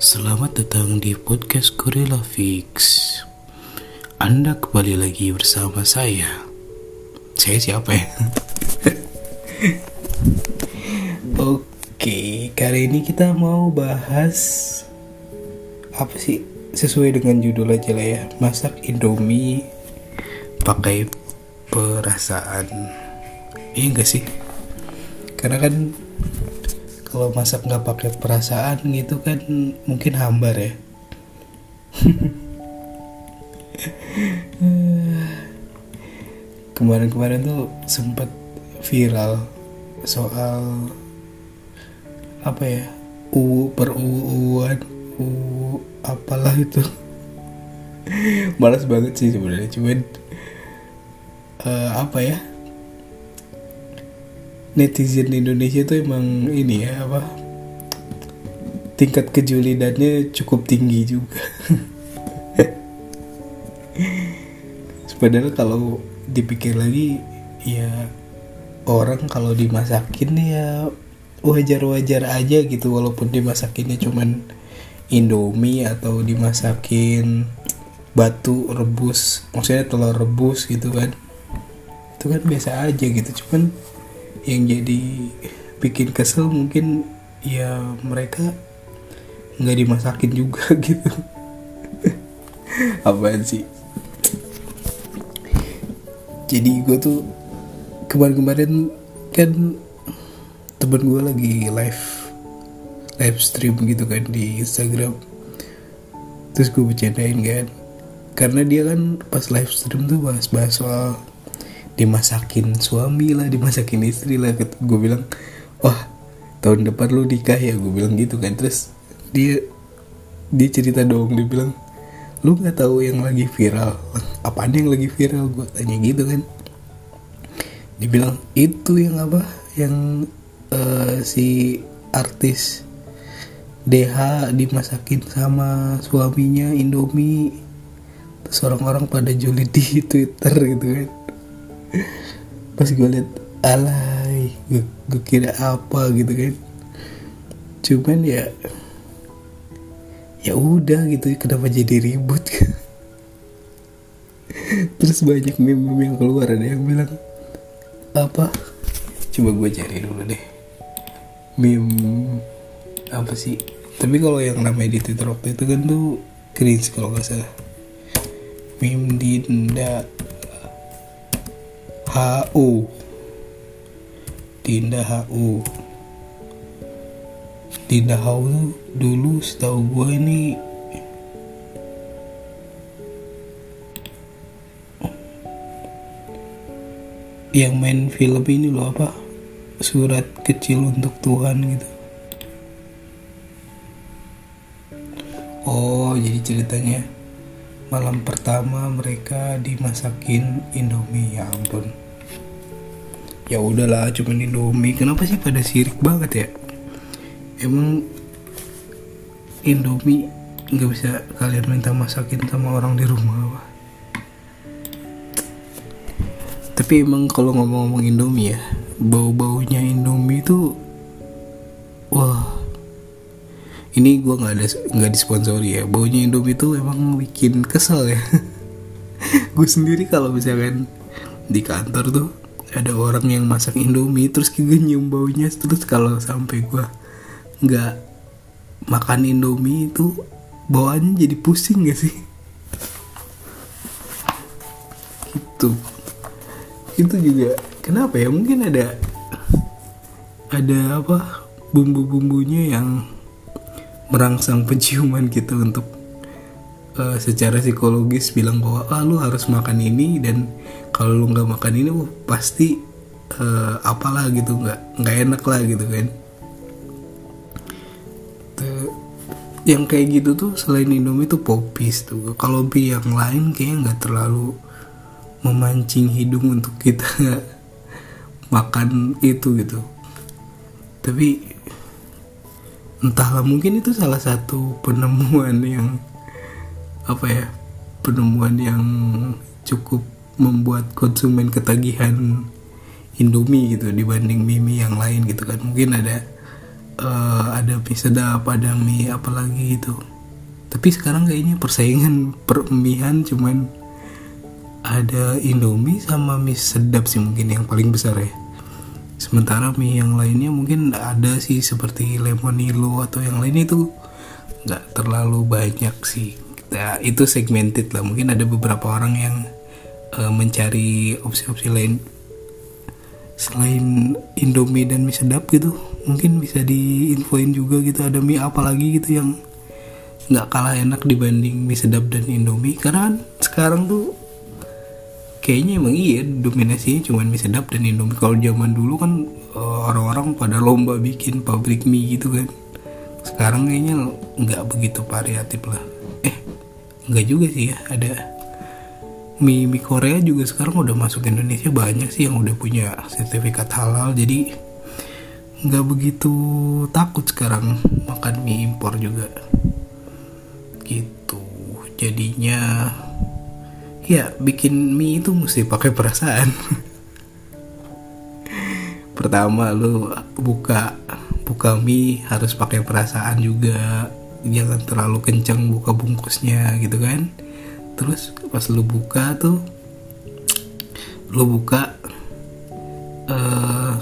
Selamat datang di podcast Gorilla Fix. Anda kembali lagi bersama saya. Saya siapa ya? Oke, kali ini kita mau bahas apa sih? Sesuai dengan judul aja lah ya. Masak Indomie pakai perasaan. Iya enggak sih? Karena kan kalau masak nggak pakai perasaan gitu kan mungkin hambar ya. Kemarin-kemarin tuh sempat viral soal apa ya u per uuan u apalah itu. Malas banget sih sebenarnya cuman uh, apa ya netizen Indonesia tuh emang ini ya apa tingkat kejulidannya cukup tinggi juga. Padahal kalau dipikir lagi ya orang kalau dimasakin ya wajar-wajar aja gitu walaupun dimasakinnya cuman indomie atau dimasakin batu rebus maksudnya telur rebus gitu kan. Itu kan biasa aja gitu cuman yang jadi bikin kesel mungkin ya mereka nggak dimasakin juga gitu. Apaan sih? Jadi gue tuh kemarin-kemarin kan temen gue lagi live live stream gitu kan di Instagram. Terus gue bercandain kan. Karena dia kan pas live stream tuh bahas-bahas soal dimasakin suami lah dimasakin istri lah. Gue bilang wah tahun depan lu nikah ya? Gue bilang gitu kan. Terus dia dia cerita dong dia bilang lu nggak tahu yang lagi viral apa yang lagi viral? Gue tanya gitu kan. Dia bilang itu yang apa? Yang uh, si artis DH dimasakin sama suaminya Indomie. Terus orang-orang pada julid di Twitter gitu kan pas gue liat alay gue, kira apa gitu kan. Cuman ya ya udah gitu kenapa jadi ribut? Terus banyak meme-meme yang keluar ada yang bilang apa? Coba gue cari dulu deh. Meme apa sih? Tapi kalau yang namanya di twitter waktu itu kan tuh cringe kalau nggak salah. Meme dinda HU Dinda HU Dinda HU dulu setahu gue ini yang main film ini loh apa? Surat kecil untuk Tuhan gitu. Oh jadi ceritanya malam pertama mereka dimasakin Indomie ya ampun. Ya udahlah cuma Indomie. Kenapa sih pada sirik banget ya? Emang Indomie nggak bisa kalian minta masakin sama orang di rumah apa tapi emang kalau ngomong-ngomong Indomie ya bau-baunya Indomie itu wah ini gue nggak ada nggak disponsori ya. Baunya Indomie itu emang bikin kesel ya. Gue sendiri kalau misalkan di kantor tuh ada orang yang masak Indomie terus gue nyium baunya terus kalau sampai gue nggak makan Indomie itu bawaannya jadi pusing gak sih? Itu itu juga kenapa ya? Mungkin ada ada apa bumbu-bumbunya yang merangsang penciuman kita untuk uh, secara psikologis bilang bahwa ah lu harus makan ini dan kalau lu nggak makan ini uh, pasti uh, apalah gitu nggak nggak enak lah gitu kan. Yang kayak gitu tuh selain Indomie tuh popis tuh. Kalau mie yang lain kayaknya nggak terlalu memancing hidung untuk kita makan itu gitu. Tapi entahlah mungkin itu salah satu penemuan yang apa ya penemuan yang cukup membuat konsumen ketagihan Indomie gitu dibanding mie yang lain gitu kan. Mungkin ada uh, ada mie sedap ada mie apalagi gitu. Tapi sekarang kayaknya persaingan permihan cuman ada Indomie sama mie sedap sih mungkin yang paling besar ya sementara mie yang lainnya mungkin ada sih seperti lemonilo atau yang lain itu nggak terlalu banyak sih. Nah, itu segmented lah. Mungkin ada beberapa orang yang uh, mencari opsi-opsi lain. Selain Indomie dan mie sedap gitu mungkin bisa diinfoin juga gitu ada mie apa lagi gitu yang nggak kalah enak dibanding mie sedap dan Indomie. Karena kan sekarang tuh kayaknya emang iya dominasinya cuma mie sedap dan Indomie. Kalau zaman dulu kan eh, orang-orang pada lomba bikin pabrik mie gitu kan. Sekarang kayaknya nggak begitu variatif lah. Eh nggak juga sih ya ada mie mie Korea juga sekarang udah masuk Indonesia. Banyak sih yang udah punya sertifikat halal. Jadi nggak begitu takut sekarang makan mie impor juga. Gitu. Jadinya ya bikin mie itu mesti pakai perasaan. Pertama lu buka buka mie harus pakai perasaan juga. Jangan terlalu kencang buka bungkusnya gitu kan? Terus pas lu buka tuh lu buka uh,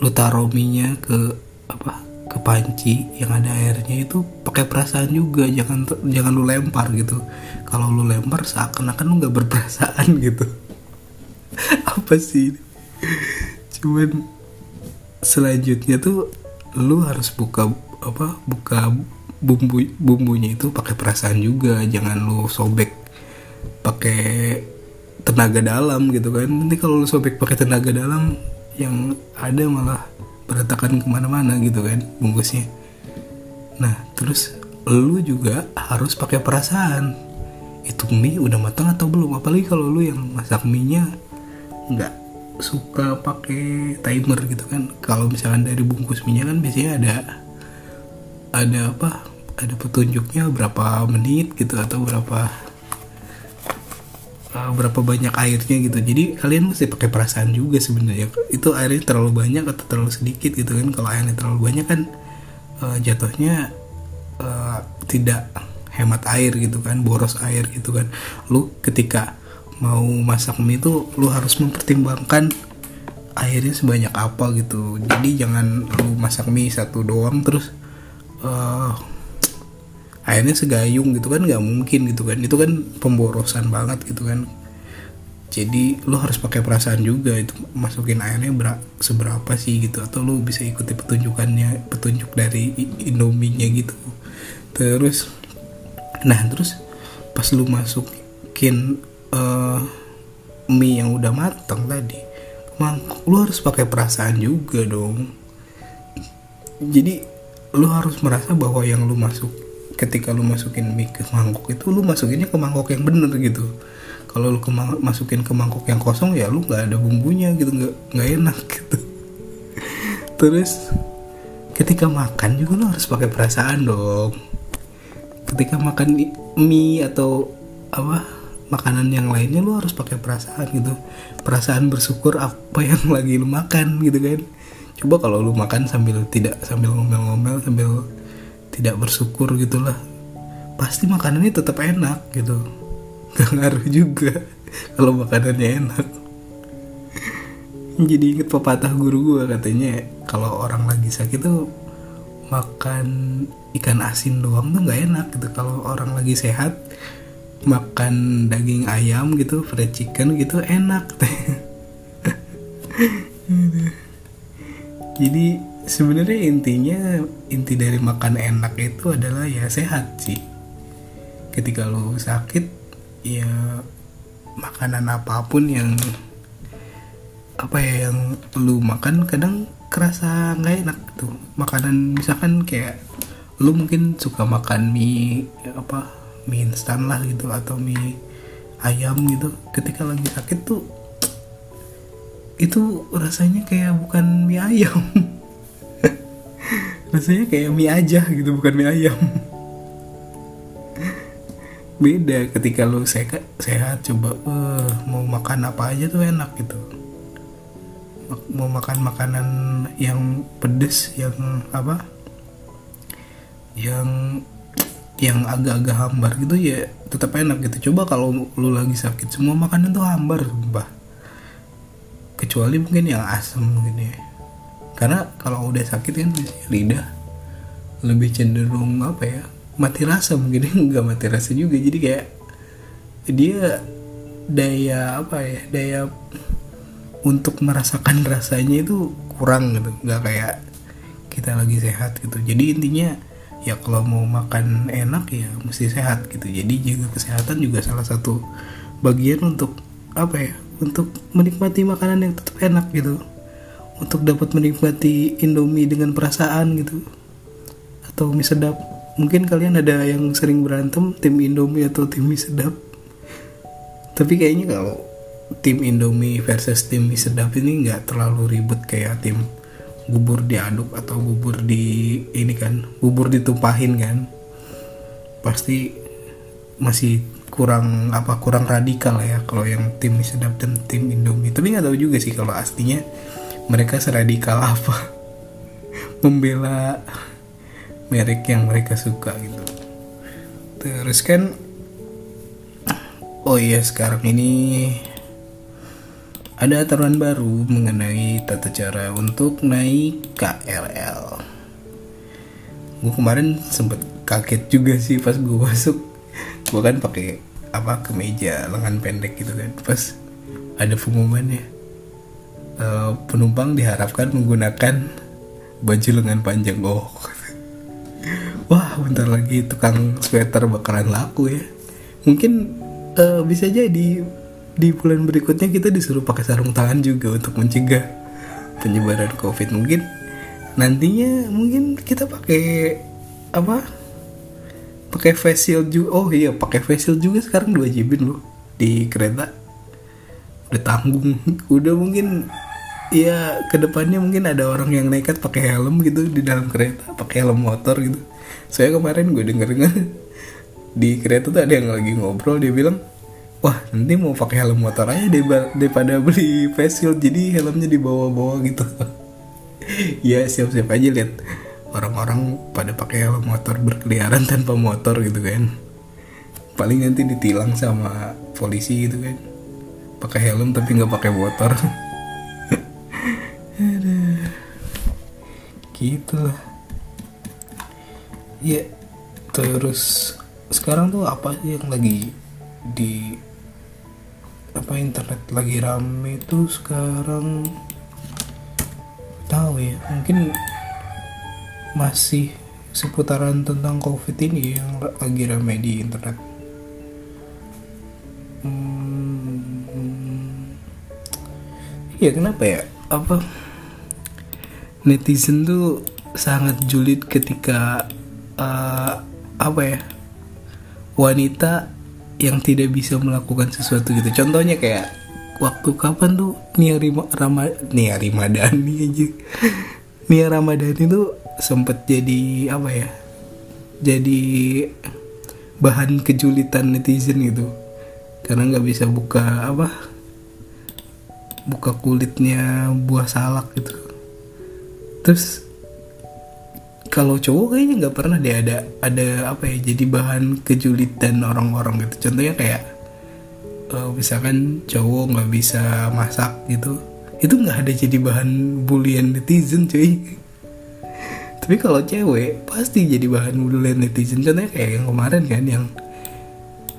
lu taruh mie ke apa ke panci yang ada airnya itu pakai perasaan juga. Jangan jangan lu lempar gitu. Kalau lu lempar seakan-akan lu nggak berperasaan gitu. Apa sih cuman selanjutnya tuh lu harus buka apa buka bumbu bumbunya itu pakai perasaan juga. Jangan lu sobek pakai tenaga dalam gitu kan. Nanti kalau lu sobek pakai tenaga dalam yang ada malah berantakan ke mana-mana gitu kan bungkusnya. Nah terus lu juga harus pakai perasaan. Itu mie udah matang atau belum? Apalagi kalau lu yang masak mie nya nggak suka pakai timer gitu kan. Kalau misalkan dari bungkus mie nya kan biasanya ada ada apa? Ada petunjuknya berapa menit gitu atau berapa uh, berapa banyak airnya gitu. Jadi kalian mesti pakai perasaan juga sebenarnya. Itu airnya terlalu banyak atau terlalu sedikit gitu kan. Kalau airnya terlalu banyak kan uh, jatuhnya uh, tidak hemat air gitu kan boros air gitu kan. Lu ketika mau masak mie itu lu harus mempertimbangkan airnya sebanyak apa gitu. Jadi jangan lu masak mie satu doang terus uh, akhirnya segayung gitu kan nggak mungkin gitu kan. Itu kan pemborosan banget gitu kan. Jadi lo harus pakai perasaan juga itu masukin airnya ber seberapa sih gitu atau lo bisa ikuti petunjukannya petunjuk dari indominya gitu. Terus nah terus pas lo masukin uh, mie yang udah matang tadi mangkok lo harus pakai perasaan juga dong. Jadi lo harus merasa bahwa yang lo masuk ketika lu masukin mie ke mangkok itu lu masukinnya ke mangkok yang bener gitu. Kalau lu ke masukin ke mangkok yang kosong ya lu nggak ada bumbunya gitu nggak nggak enak gitu. Terus ketika makan juga lu harus pakai perasaan dong. Ketika makan mie atau apa makanan yang lainnya lu harus pakai perasaan gitu. Perasaan bersyukur apa yang lagi lu makan gitu kan. Coba kalau lu makan sambil tidak sambil ngomel-ngomel sambil tidak bersyukur gitulah. Pasti makanannya tetap enak gitu. Gak ngaruh juga kalau makanannya enak. Jadi inget pepatah guru gue katanya kalau orang lagi sakit tuh makan ikan asin doang tuh nggak enak gitu. Kalau orang lagi sehat makan daging ayam gitu fried chicken gitu enak. Jadi sebenarnya intinya inti dari makan enak itu adalah ya sehat sih. Ketika lo sakit ya makanan apa pun yang apa ya yang lu makan kadang kerasa nggak enak tuh. Makanan misalkan kayak lu mungkin suka makan mie apa mie instan lah gitu atau mie ayam gitu. Ketika lagi sakit tuh itu rasanya kayak bukan mie ayam rasanya kayak mie aja gitu bukan mie ayam. Beda ketika lu sehat sehat coba uh, mau makan apa aja tuh enak gitu. Mau makan makanan yang pedes yang apa yang yang agak-agak hambar gitu ya tetap enak gitu. Coba kalau lu lagi sakit semua makanan tuh hambar sumpah. Kecuali mungkin yang asam mungkin ya karena kalau udah sakit kan lidah lebih cenderung apa ya mati rasa mungkin. Nggak mati rasa juga. Jadi kayak dia daya apa ya daya untuk merasakan rasanya itu kurang gitu. Nggak kayak kita lagi sehat gitu. Jadi intinya ya kalau mau makan enak ya mesti sehat gitu. Jadi jaga kesehatan juga salah satu bagian untuk apa ya untuk menikmati makanan yang tetap enak gitu untuk dapat menikmati Indomie dengan perasaan gitu. Atau mie sedap. Mungkin kalian ada yang sering berantem tim Indomie atau tim mie sedap. Tapi kayaknya kalau tim Indomie versus tim mie sedap ini nggak terlalu ribet kayak tim bubur diaduk atau bubur di ini kan bubur ditumpahin kan. Pasti masih kurang apa kurang radikal ya kalau yang tim sedap dan tim Indomie. Tapi nggak tahu juga sih kalau aslinya mereka seradikal apa membela merek yang mereka suka gitu terus kan oh iya sekarang ini ada aturan baru mengenai tata cara untuk naik KRL. Gue kemarin sempet kaget juga sih pas gue masuk. Gue kan pakai apa kemeja lengan pendek gitu kan. Pas ada pengumumannya uh, penumpang diharapkan menggunakan baju lengan panjang. Oh, wah bentar lagi tukang sweater bakalan laku ya. Mungkin uh, bisa jadi di bulan berikutnya kita disuruh pakai sarung tangan juga untuk mencegah penyebaran covid mungkin nantinya mungkin kita pakai apa pakai face shield juga oh iya pakai face shield juga sekarang dua jibin loh di kereta udah tanggung udah mungkin ya ke depannya mungkin ada orang yang nekat pakai helm gitu di dalam kereta pakai helm motor gitu. Saya kemarin gue denger dengar di kereta tuh ada yang lagi ngobrol dia bilang wah nanti mau pakai helm motor aja daripada beli face shield jadi helmnya dibawa-bawa gitu. Ya siap-siap aja lihat orang-orang pada pakai helm motor berkeliaran tanpa motor gitu kan. Paling nanti ditilang sama polisi gitu kan. Pakai helm tapi nggak pakai motor gitu lah ya terus sekarang tuh apa sih yang lagi di apa internet lagi rame tuh sekarang? Tahu ya mungkin masih seputaran tentang covid ini yang lagi rame di internet. Hmm, ya kenapa ya? Apa netizen tuh sangat julid ketika uh, apa ya wanita yang tidak bisa melakukan sesuatu gitu. Contohnya kayak waktu kapan tuh Nia Rima, Rama, Nia Ramadhani aja Nia Ramadhani tuh sempet jadi apa ya jadi bahan kejulitan netizen gitu. Karena nggak bisa buka apa buka kulitnya buah salak gitu terus kalau cowok kayaknya nggak pernah deh ada ada apa ya jadi bahan kejulitan orang-orang gitu. Contohnya kayak uh, misalkan cowok nggak bisa masak gitu itu nggak ada jadi bahan bulian netizen cuy. Tapi kalau cewek pasti jadi bahan bulian netizen. Contohnya kayak yang kemarin kan yang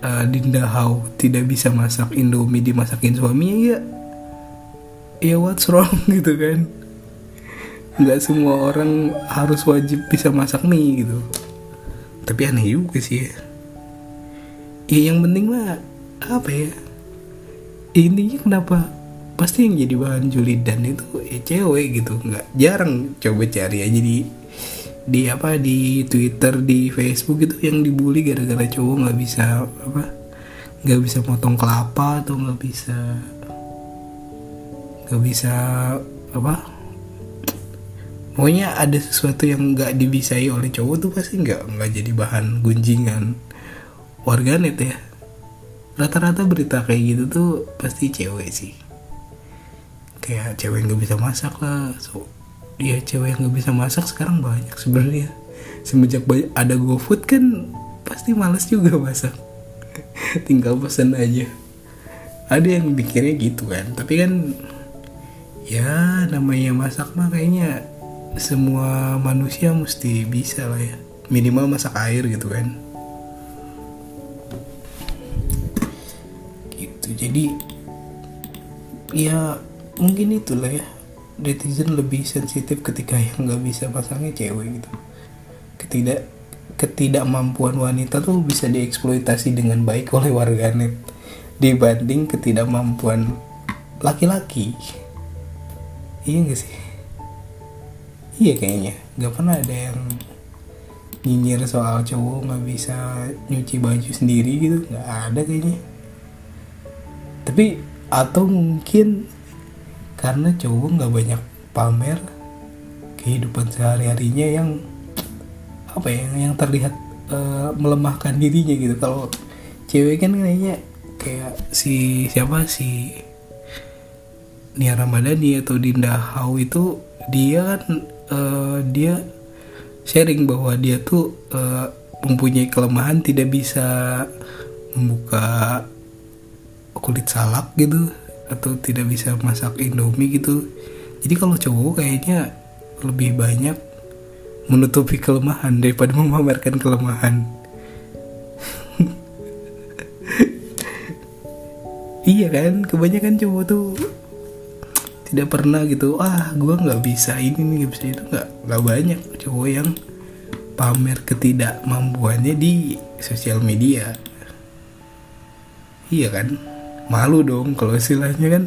uh, Dinda Hau tidak bisa masak Indomie dimasakin suaminya ya ya what's wrong gitu kan nggak semua orang harus wajib bisa masak mie gitu. Tapi aneh juga sih ya. Ya yang penting mah apa ya? Intinya kenapa? Pasti yang jadi bahan julidan itu ya cewek gitu. Nggak jarang. Coba cari aja di di apa di Twitter di Facebook itu yang dibully gara-gara cowok nggak bisa apa nggak bisa potong kelapa atau nggak bisa nggak bisa apa pokoknya ada sesuatu yang nggak dibisai oleh cowok tuh pasti nggak nggak jadi bahan gunjingan warganet ya. Rata-rata berita kayak gitu tuh pasti cewek sih. Kayak cewek nggak bisa masak lah so ya cewek yang nggak bisa masak sekarang banyak sebenarnya. Semenjak banyak ada GoFood kan pasti males juga masak. Tinggal pesen aja. Ada yang mikirnya gitu kan tapi kan ya namanya masak mah kayaknya semua manusia mesti bisa lah ya. Minimal masak air gitu kan. Gitu jadi ya mungkin itulah ya. Netizen lebih sensitif ketika yang nggak bisa masaknya cewek gitu. Ketidak ketidakmampuan wanita tuh bisa dieksploitasi dengan baik oleh warganet dibanding ketidakmampuan laki-laki. Iya gak sih iya kayaknya. Nggak pernah ada yang nyinyir soal cowok nggak bisa nyuci baju sendiri gitu. Nggak ada kayaknya. Tapi atau mungkin karena cowok nggak banyak pamer kehidupan sehari harinya yang apa ya yang terlihat uh, melemahkan dirinya gitu. Kalau cewek kan kayaknya kayak si siapa? Si Nia Ramadhani atau Dinda Hau itu dia kan uh, dia sharing bahwa dia tuh uh, mempunyai kelemahan tidak bisa membuka kulit salak gitu atau tidak bisa masak indomie gitu. Jadi kalau cowok kayaknya lebih banyak menutupi kelemahan daripada memamerkan kelemahan. Iya kan? Kebanyakan cowok tuh tidak pernah gitu ah gue nggak bisa ini nih bisa itu. Nggak nggak banyak cowok yang pamer ketidakmampuannya di sosial media. Iya kan? Malu dong kalau istilahnya kan.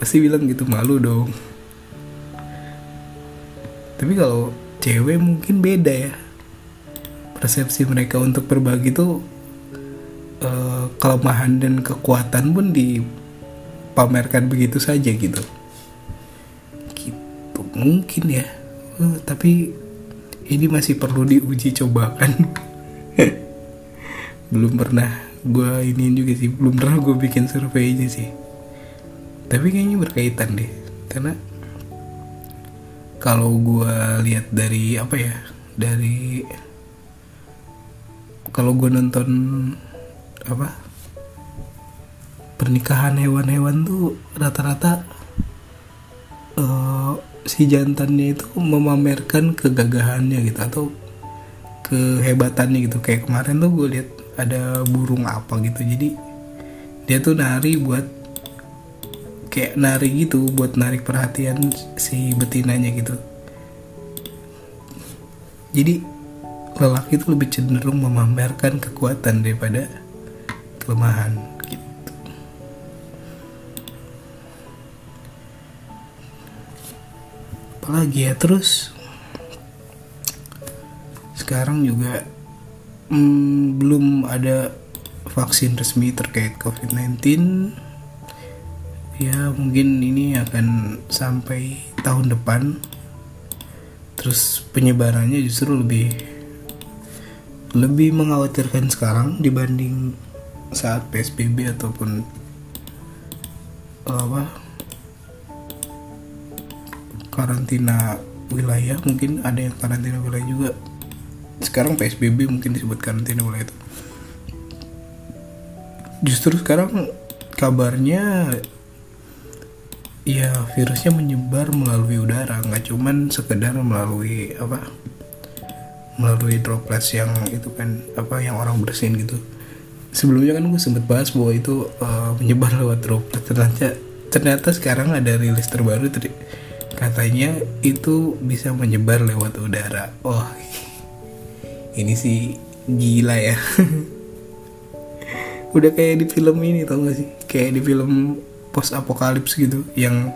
Pasti bilang gitu malu dong. Tapi kalau cewek mungkin beda ya. Persepsi mereka untuk berbagi tuh uh, kelemahan dan kekuatan pun dipamerkan begitu saja gitu mungkin ya. Uh, tapi ini masih perlu diuji cobakan. Belum pernah gue ini juga sih. Belum pernah gue bikin survei aja sih. Tapi kayaknya berkaitan deh. Karena kalau gue lihat dari apa ya dari kalau gue nonton apa pernikahan hewan-hewan tuh rata-rata uh, si jantannya itu memamerkan kegagahannya gitu atau kehebatannya gitu. Kayak kemarin tuh gue lihat ada burung apa gitu jadi dia tuh nari buat kayak nari gitu buat narik perhatian si betinanya gitu. Jadi lelaki itu lebih cenderung memamerkan kekuatan daripada kelemahan apalagi ya terus sekarang juga hmm, belum ada vaksin resmi terkait COVID-19 ya mungkin ini akan sampai tahun depan. Terus penyebarannya justru lebih lebih mengkhawatirkan sekarang dibanding saat PSBB ataupun apa karantina wilayah mungkin ada yang karantina wilayah juga. Sekarang PSBB mungkin disebut karantina wilayah itu. Justru sekarang kabarnya ya virusnya menyebar melalui udara nggak cuman sekedar melalui apa melalui droplets yang itu kan apa yang orang bersin gitu. Sebelumnya kan gue sempet bahas bahwa itu uh, menyebar lewat droplet. Ternyata ternyata sekarang ada rilis terbaru tadi katanya itu bisa menyebar lewat udara. Oh ini sih gila ya. Udah kayak di film ini tau gak sih? Kayak di film post apokalips gitu yang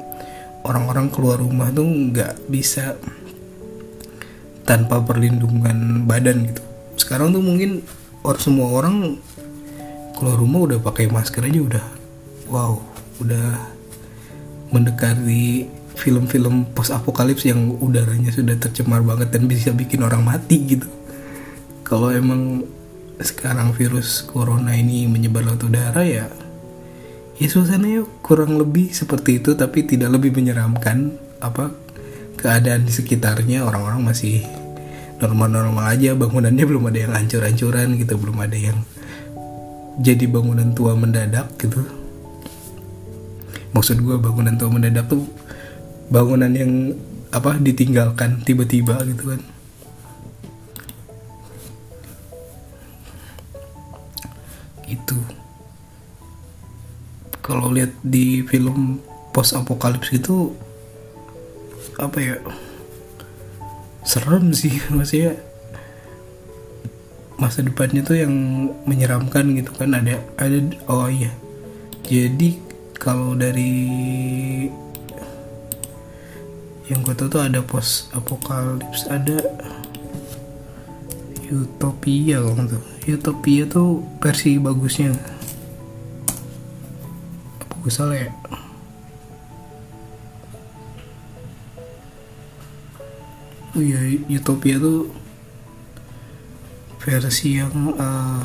orang-orang keluar rumah tuh nggak bisa tanpa perlindungan badan gitu. Sekarang tuh mungkin or semua orang keluar rumah udah pakai masker aja udah wow udah mendekati film-film post apokalips yang udaranya sudah tercemar banget dan bisa bikin orang mati gitu. Kalau emang sekarang virus corona ini menyebar lewat udara ya ya suasananya kurang lebih seperti itu tapi tidak lebih menyeramkan apa keadaan di sekitarnya orang-orang masih normal-normal aja bangunannya belum ada yang hancur-hancuran gitu belum ada yang jadi bangunan tua mendadak gitu. Maksud gue bangunan tua mendadak tuh bangunan yang apa ditinggalkan tiba-tiba gitu kan. Itu kalau lihat di film post apokalips gitu apa ya serem sih. Maksudnya masa depannya tuh yang menyeramkan gitu kan. Ada ada oh iya. Jadi kalau dari yang gue tahu tuh ada post apokalips ada Utopia nggak tuh Utopia tuh versi bagusnya. Apa gue ya? Oh iya Utopia tuh versi yang uh,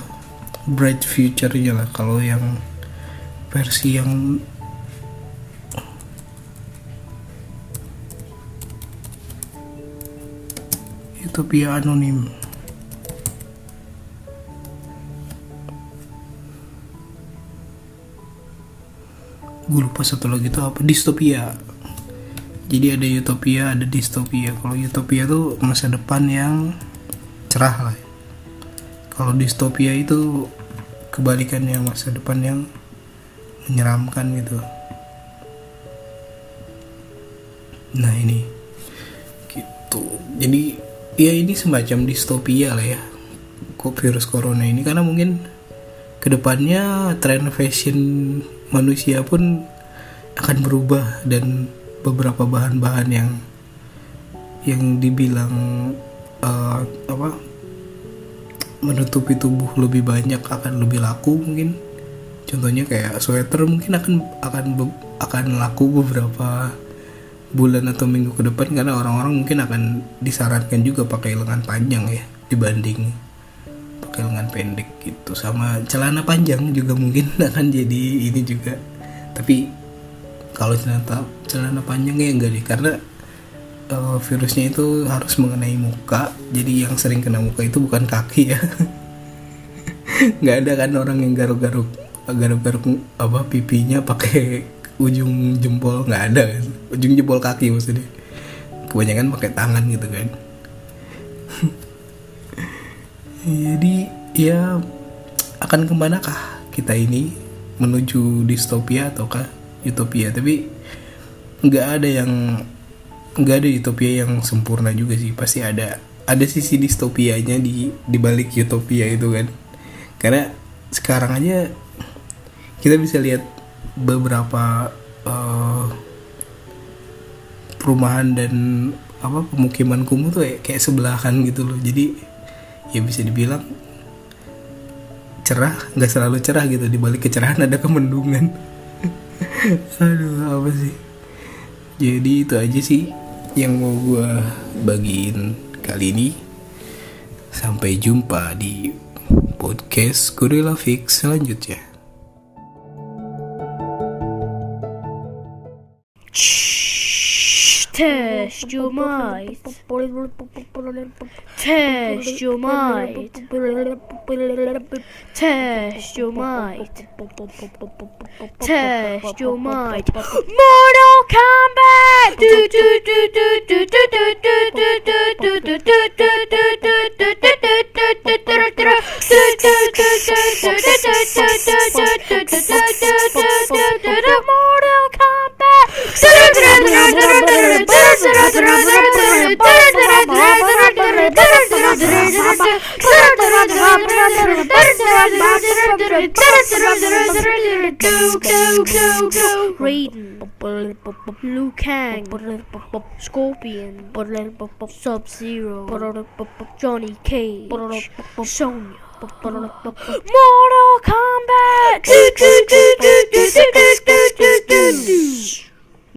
bright future-nya lah. Kalau yang versi yang Utopia anonim. Gue lupa satu lagi tuh apa distopia. Jadi ada utopia ada distopia. Kalau utopia tuh masa depan yang cerah lah. Kalau distopia itu kebalikannya masa depan yang menyeramkan gitu. Nah ini. Gitu. Jadi ya ini semacam distopia lah ya. Kok virus corona ini? Karena mungkin ke depannya tren fashion manusia pun akan berubah dan beberapa bahan-bahan yang yang dibilang uh, apa menutupi tubuh lebih banyak akan lebih laku mungkin. Contohnya kayak sweater mungkin akan akan akan laku beberapa bulan atau minggu ke depan karena orang-orang mungkin akan disarankan juga pakai lengan panjang ya dibanding pakai lengan pendek gitu. Sama celana panjang juga mungkin akan jadi ini juga. Tapi kalau celana celana panjang ya enggak deh karena uh, virusnya itu harus mengenai muka. Jadi yang sering kena muka itu bukan kaki ya. Nggak ada kan orang yang garuk-garuk garuk-garuk apa pipinya pakai ujung jempol nggak ada. Kan ujung jempol kaki maksudnya. Kebanyakan pakai tangan gitu kan. Jadi ya akan ke manakah kita ini? Menuju distopia ataukah utopia? Tapi nggak ada yang nggak ada utopia yang sempurna juga sih. Pasti ada ada sisi distopianya di di balik utopia itu kan. Karena sekarang aja kita bisa lihat beberapa uh, perumahan dan apa pemukiman kumuh tuh kayak, kayak sebelahan gitu loh. Jadi ya bisa dibilang cerah nggak selalu cerah gitu. Di balik kecerahan ada kemendungan. Aduh apa sih? Jadi itu aja sih yang mau gue bagiin kali ini. Sampai jumpa di podcast Gorilla Fix selanjutnya Test your might. Test your might. Test your might. Test your might. Mortal Kombat. Do do do do do do do do do do do do do Liu Kang, Scorpion, Sub-Zero, Johnny Cage, Sonya. Mortal Kombat!